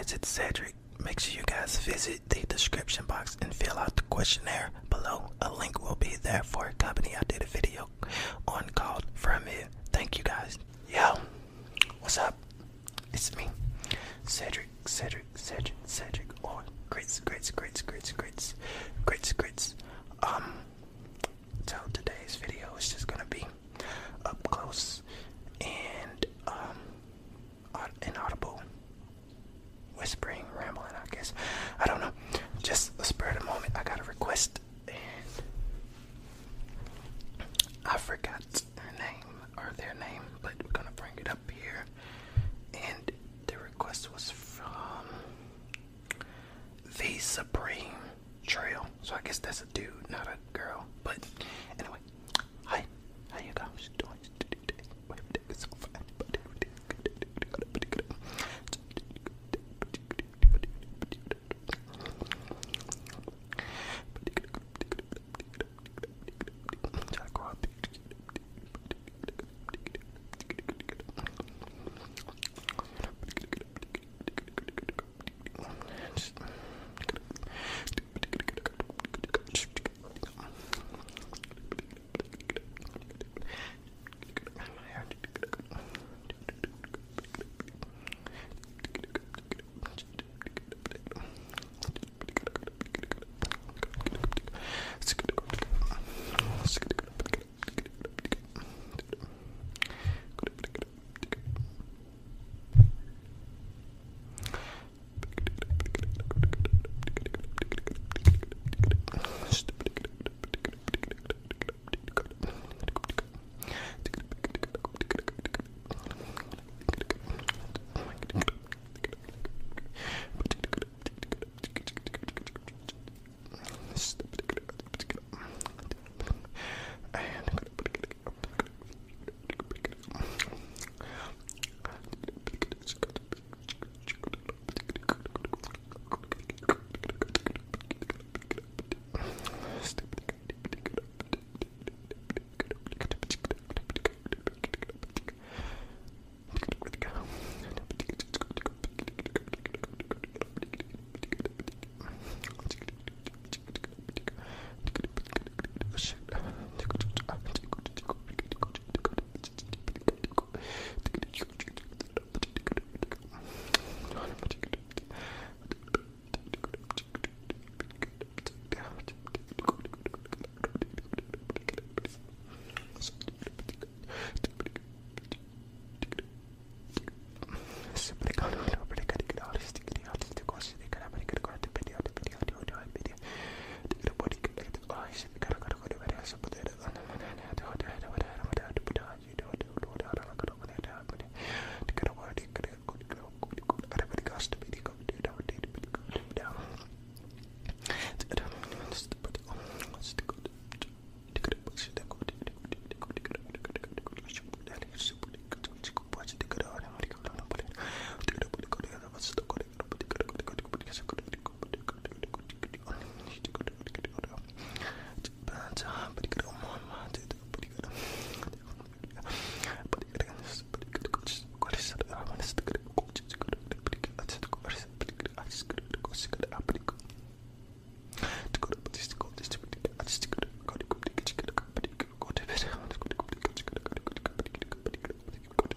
Guys, it's Cedric. Make sure you guys visit the description box and fill out the questionnaire below. A link will be there for a company I did a video on called From It. Thank you guys. Yo, what's up? It's me, Cedric, Cedric, Cedric, Cedric, or Grits, Grits, Grits, Grits, Grits, Grits, Grits. Um, so today's video is just gonna be up close and um, inaudible whispering, rambling, I guess. I don't know. Just a spur of the moment. I got a request and I forgot her name or their name, but we're gonna bring it up here. And the request was from the Supreme Trail. So I guess that's a dude, not a girl. But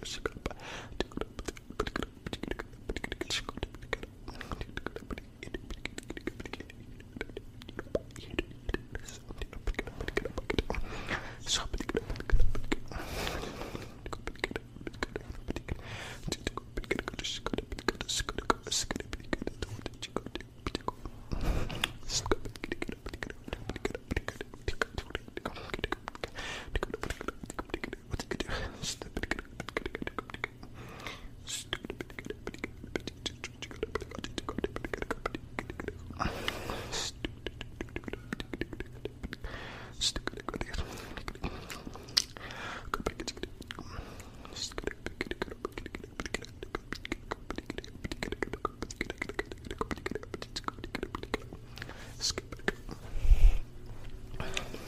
Спасибо. I love them.